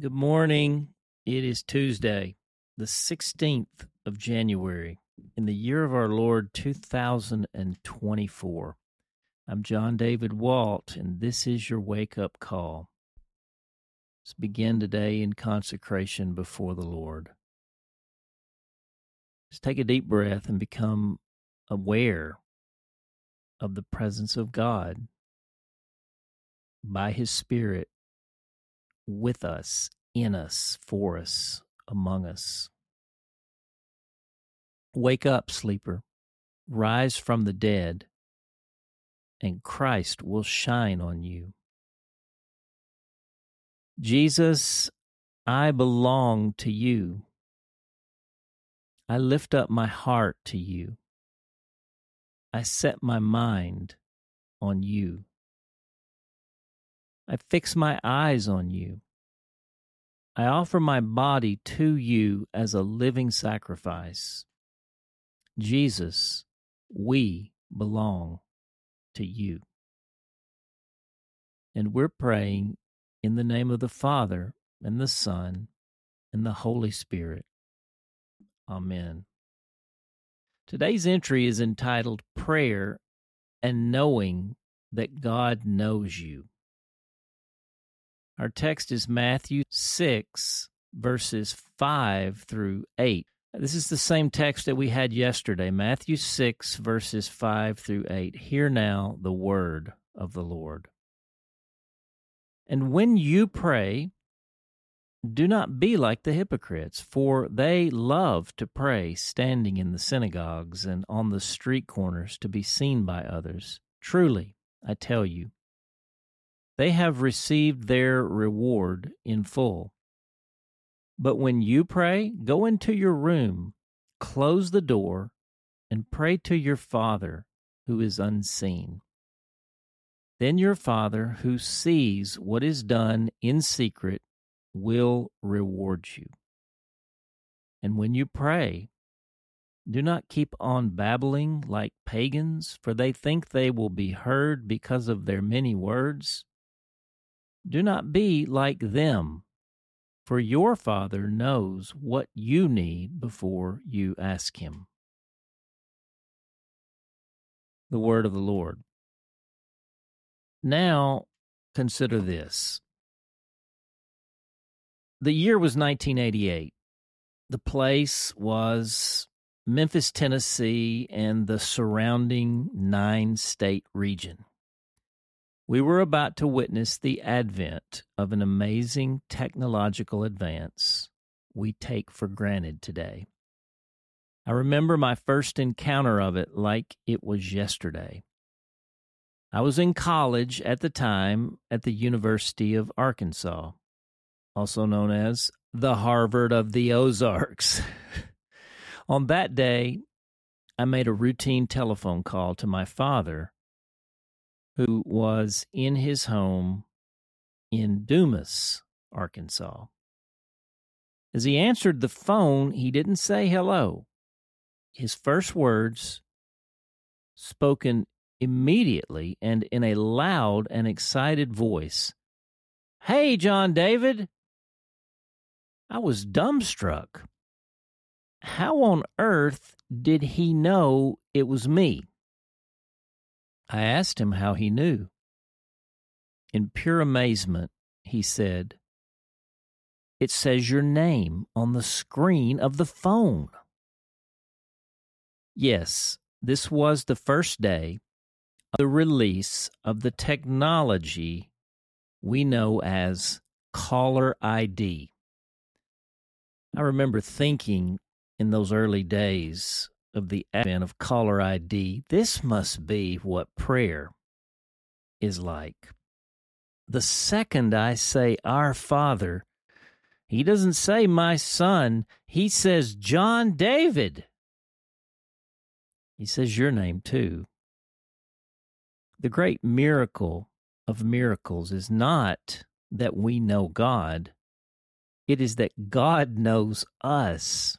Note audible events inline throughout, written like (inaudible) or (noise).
Good morning. It is Tuesday, the 16th of January, in the year of our Lord 2024. I'm John David Walt, and this is your wake up call. Let's begin today in consecration before the Lord. Just take a deep breath and become aware of the presence of God by His Spirit with us, in us, for us, among us. Wake up, sleeper. Rise from the dead, and Christ will shine on you. Jesus, I belong to you. I lift up my heart to you. I set my mind on you. I fix my eyes on you. I offer my body to you as a living sacrifice. Jesus, we belong to you. And we're praying in the name of the Father and the Son and the Holy Spirit. Amen. Today's entry is entitled Prayer and Knowing that God Knows You. Our text is Matthew 6, verses 5 through 8. This is the same text that we had yesterday, Matthew 6, verses 5 through 8. Hear now the word of the Lord. And when you pray, do not be like the hypocrites, for they love to pray standing in the synagogues and on the street corners to be seen by others. Truly, I tell you, they have received their reward in full. But when you pray, go into your room, close the door, and pray to your Father who is unseen. Then your Father who sees what is done in secret will reward you. And when you pray, do not keep on babbling like pagans, for they think they will be heard because of their many words. Do not be like them, for your Father knows what you need before you ask Him. The Word of the Lord. Now, consider this. The year was 1988. The place was Memphis, Tennessee, and the surrounding nine state region. We were about to witness the advent of an amazing technological advance we take for granted today. I remember my first encounter of it like it was yesterday. I was in college at the time at the University of Arkansas, also known as the Harvard of the Ozarks. (laughs) On that day, I made a routine telephone call to my father who was in his home in Dumas, Arkansas. As he answered the phone, he didn't say hello. His first words, spoken immediately and in a loud and excited voice, Hey, John David! I was dumbstruck. How on earth did he know it was me? I asked him how he knew. In pure amazement, he said, It says your name on the screen of the phone. Yes, this was the first day of the release of the technology we know as caller ID. I remember thinking in those early days of the advent of caller ID, this must be what prayer is like. The second I say, Our Father, he doesn't say, My son, he says, John David. He says your name too. The great miracle of miracles is not that we know God, it is that God knows us.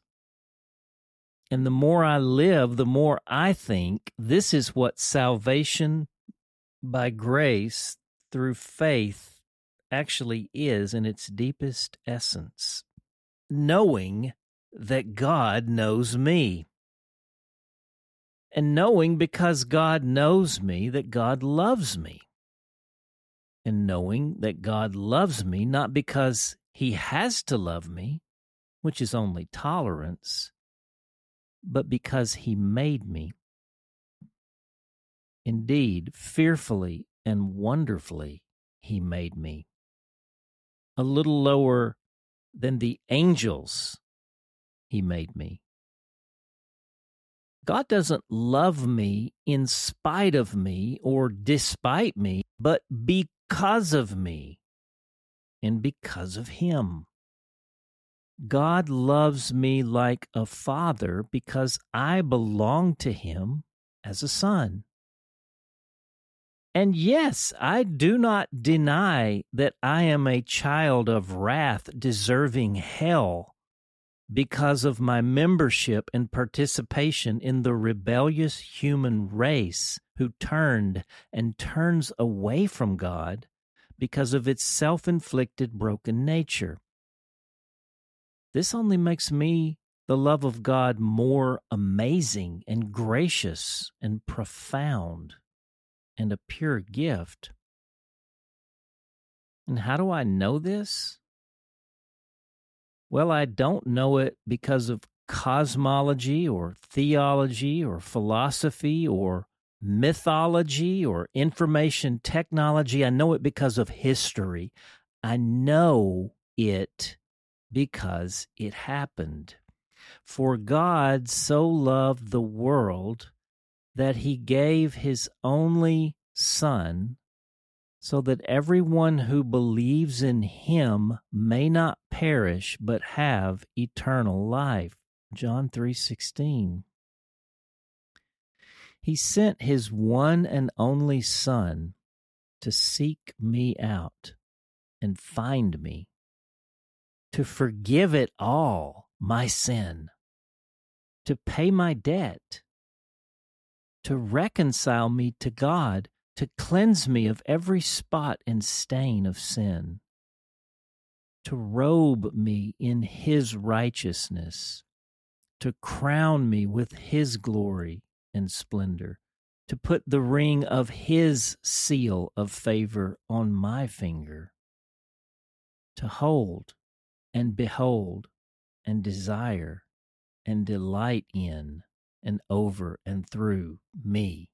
And the more I live, the more I think this is what salvation by grace through faith actually is in its deepest essence knowing that God knows me. And knowing because God knows me that God loves me. And knowing that God loves me not because he has to love me, which is only tolerance, but because he made me. Indeed, fearfully and wonderfully he made me. A little lower than the angels he made me. God doesn't love me in spite of me or despite me, but because of me and because of Him. God loves me like a father because I belong to Him as a son. And yes, I do not deny that I am a child of wrath deserving hell because of my membership and participation in the rebellious human race who turned and turns away from God because of its self inflicted broken nature. This only makes me the love of God more amazing and gracious and profound and a pure gift. And how do I know this? Well, I don't know it because of cosmology or theology or philosophy or mythology or information technology. I know it because of history. I know it because it happened. For God so loved the world that he gave his only Son, so that everyone who believes in him may not perish but have eternal life. John 3:16. He sent his one and only son to seek me out and find me, to forgive it all, my sin, to pay my debt to reconcile me to God, to cleanse me of every spot and stain of sin, to robe me in His righteousness, to crown me with His glory and splendor, to put the ring of His seal of favor on my finger, to hold and behold and desire and delight in and over and through me,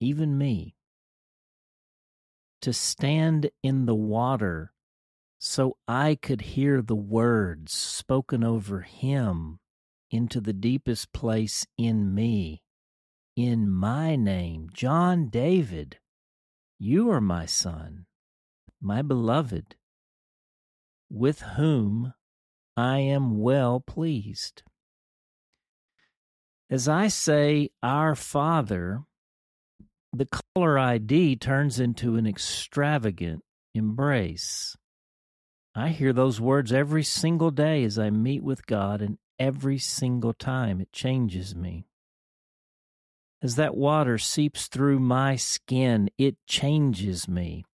even me, to stand in the water so I could hear the words spoken over him into the deepest place in me, in my name, John David. You are my son, my beloved, with whom I am well pleased. As I say, Our Father, the caller ID turns into an extravagant embrace. I hear those words every single day as I meet with God, and every single time it changes me. As that water seeps through my skin, it changes me.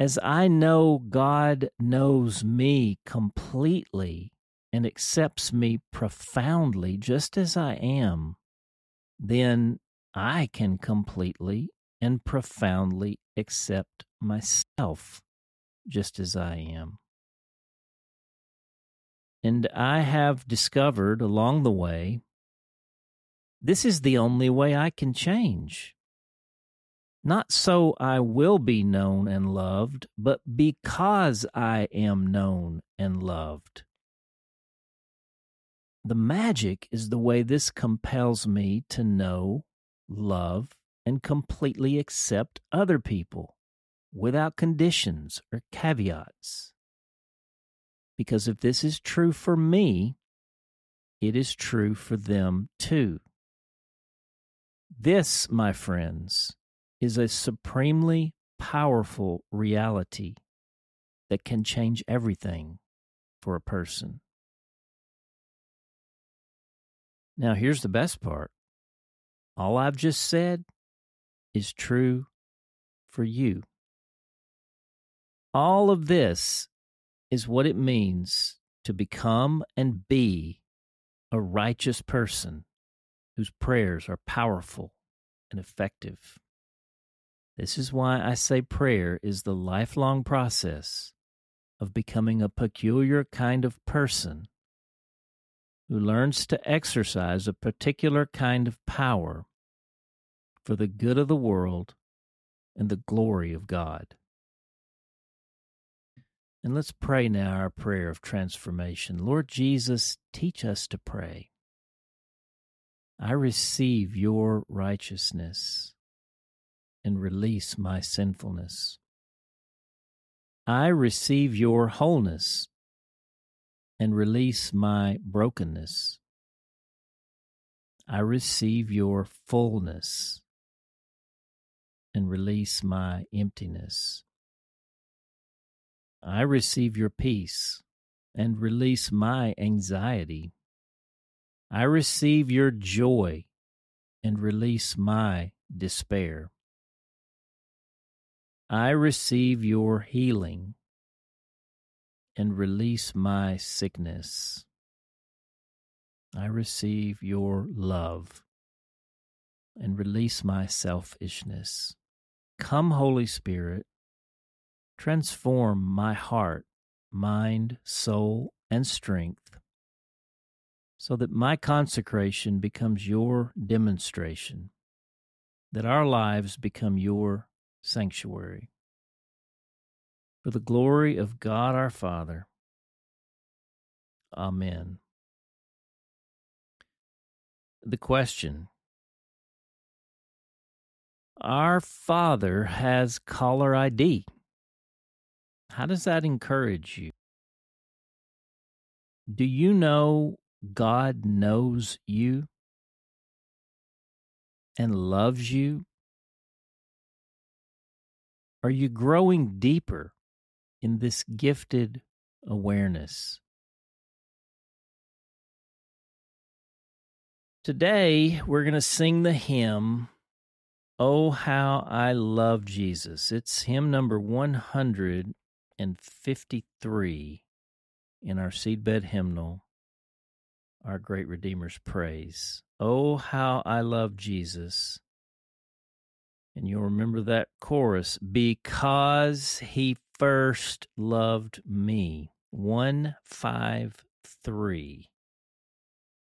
As I know God knows me completely, and accepts me profoundly just as I am, then I can completely and profoundly accept myself just as I am. And I have discovered along the way this is the only way I can change. Not so I will be known and loved, but because I am known and loved. The magic is the way this compels me to know, love, and completely accept other people without conditions or caveats. Because if this is true for me, it is true for them too. This, my friends, is a supremely powerful reality that can change everything for a person. Now, here's the best part all I've just said is true for you. All of this is what it means to become and be a righteous person whose prayers are powerful and effective. This is why I say prayer is the lifelong process of becoming a peculiar kind of person who learns to exercise a particular kind of power for the good of the world and the glory of God. And let's pray now our prayer of transformation. Lord Jesus, teach us to pray. I receive your righteousness and release my sinfulness. I receive your wholeness and release my brokenness. I receive your fullness and release my emptiness. I receive your peace and release my anxiety. I receive your joy and release my despair. I receive your healing and release my sickness. I receive your love and release my selfishness. Come, Holy Spirit, transform my heart, mind, soul, and strength so that my consecration becomes your demonstration, that our lives become your sanctuary. For the glory of God our Father. Amen. The question Our Father has caller ID. How does that encourage you? Do you know God knows you and loves you? Are you growing deeper in this gifted awareness? Today, we're going to sing the hymn, Oh, How I Love Jesus. It's hymn number 153 in our seedbed hymnal our great Redeemer's praise. Oh, how I love Jesus. And you'll remember that chorus because he first loved me. 153.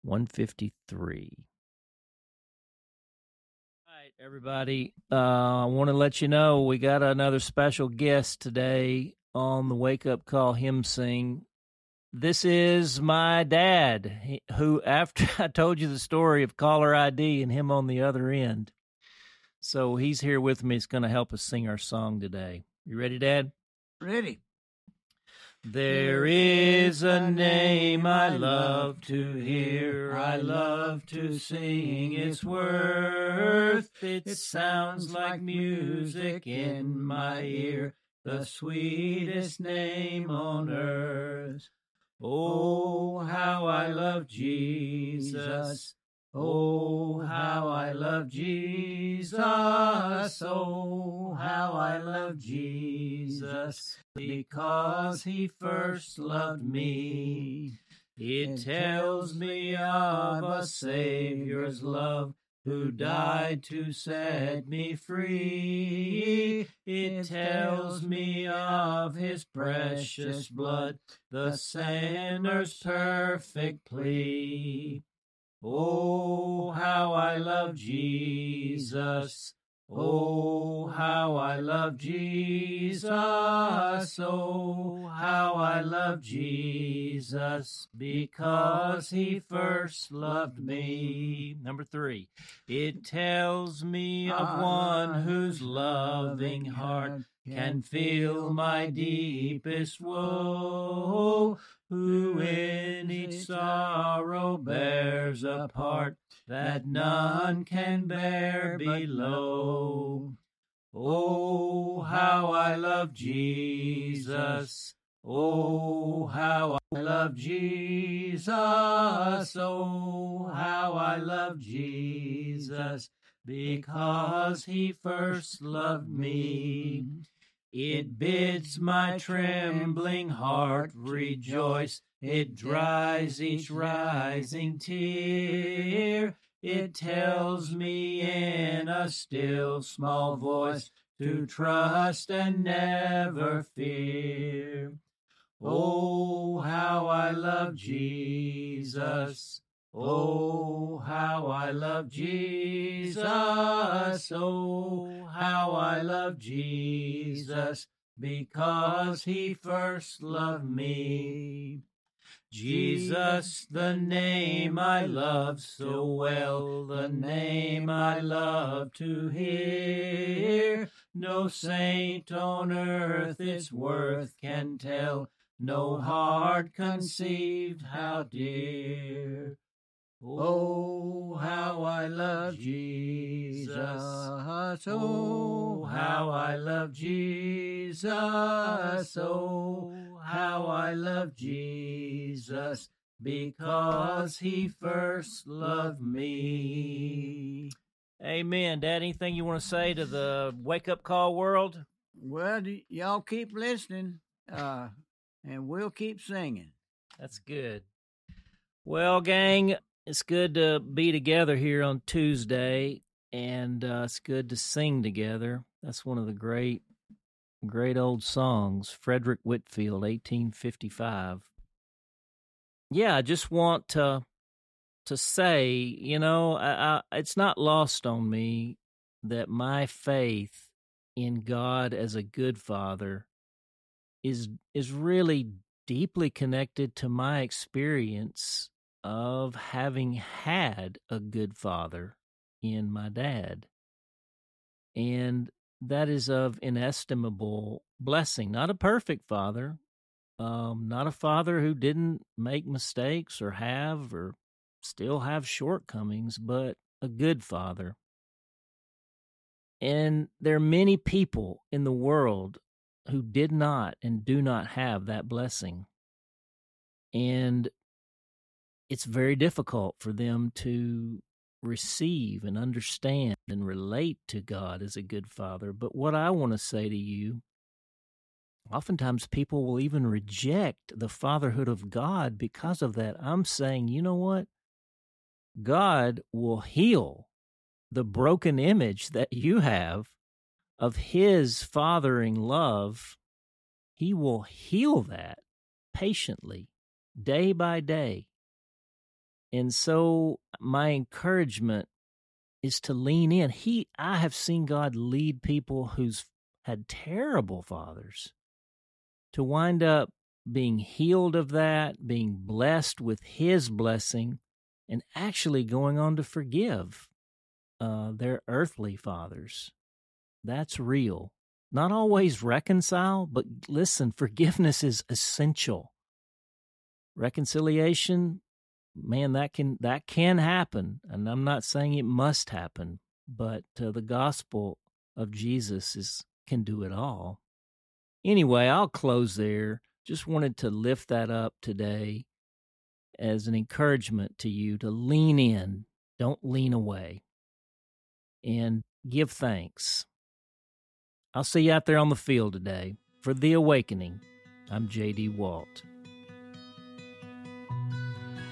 153. All right, everybody. Uh, I want to let you know we got another special guest today on the Wake Up Call Hymn Sing this is my dad, who, after (laughs) I told you the story of caller ID and him on the other end, so he's here with me. He's going to help us sing our song today. You ready, Dad? Ready. There is a name I love to hear, I love to sing its worth. It sounds like music in my ear, the sweetest name on earth. Oh, oh, how I love Jesus. Oh, how I love Jesus. Oh, how I love Jesus. Because he first loved me. It tells me of a Savior's love who died to set me free. It tells me of his precious blood, the sinner's perfect plea. Oh, how I love Jesus. Oh, how I love Jesus. Oh, how I love Jesus because he first loved me. Number three, it tells me of one whose loving heart can feel my deepest woe, who in each sorrow bears a part that none can bear below. Oh, how I love Jesus. Oh, how I love Jesus. Oh, how I love Jesus. Because he first loved me. It bids my trembling heart rejoice. It dries each rising tear. It tells me in a still small voice to trust and never fear. Oh, how I love Jesus. Oh, how I love Jesus. Oh, how I love Jesus because he first loved me. Jesus, the name I love so well, the name I love to hear. No saint on earth its worth can tell, no heart conceived how dear. Oh, how I love Jesus. Oh, how I love Jesus. Oh, how I love Jesus because he first loved me. Amen. Dad, anything you want to say to the wake up call world? Well, y'all keep listening, uh, and we'll keep singing. That's good. Well, gang, it's good to be together here on Tuesday, and uh, it's good to sing together. That's one of the great, great old songs, Frederick Whitfield, 1855. Yeah, I just want to to say, you know, I, I, it's not lost on me that my faith in God as a good father is is really deeply connected to my experience of having had a good father in my dad. And that is of inestimable blessing. Not a perfect father, um, not a father who didn't make mistakes or have or still have shortcomings, but a good father. And there are many people in the world who did not and do not have that blessing. And it's very difficult for them to receive and understand and relate to God as a good father. But what I want to say to you, oftentimes people will even reject the fatherhood of God because of that. I'm saying, you know what? God will heal the broken image that you have of his fathering love. He will heal that patiently, day by day and so my encouragement is to lean in. He I have seen God lead people who's had terrible fathers to wind up being healed of that, being blessed with his blessing, and actually going on to forgive uh, their earthly fathers. That's real. Not always reconcile, but listen, forgiveness is essential. Reconciliation man, that can that can happen, and I'm not saying it must happen, but uh, the gospel of Jesus is can do it all. Anyway, I'll close there. Just wanted to lift that up today as an encouragement to you to lean in, don't lean away, and give thanks. I'll see you out there on the field today for the awakening. I'm JD Walt.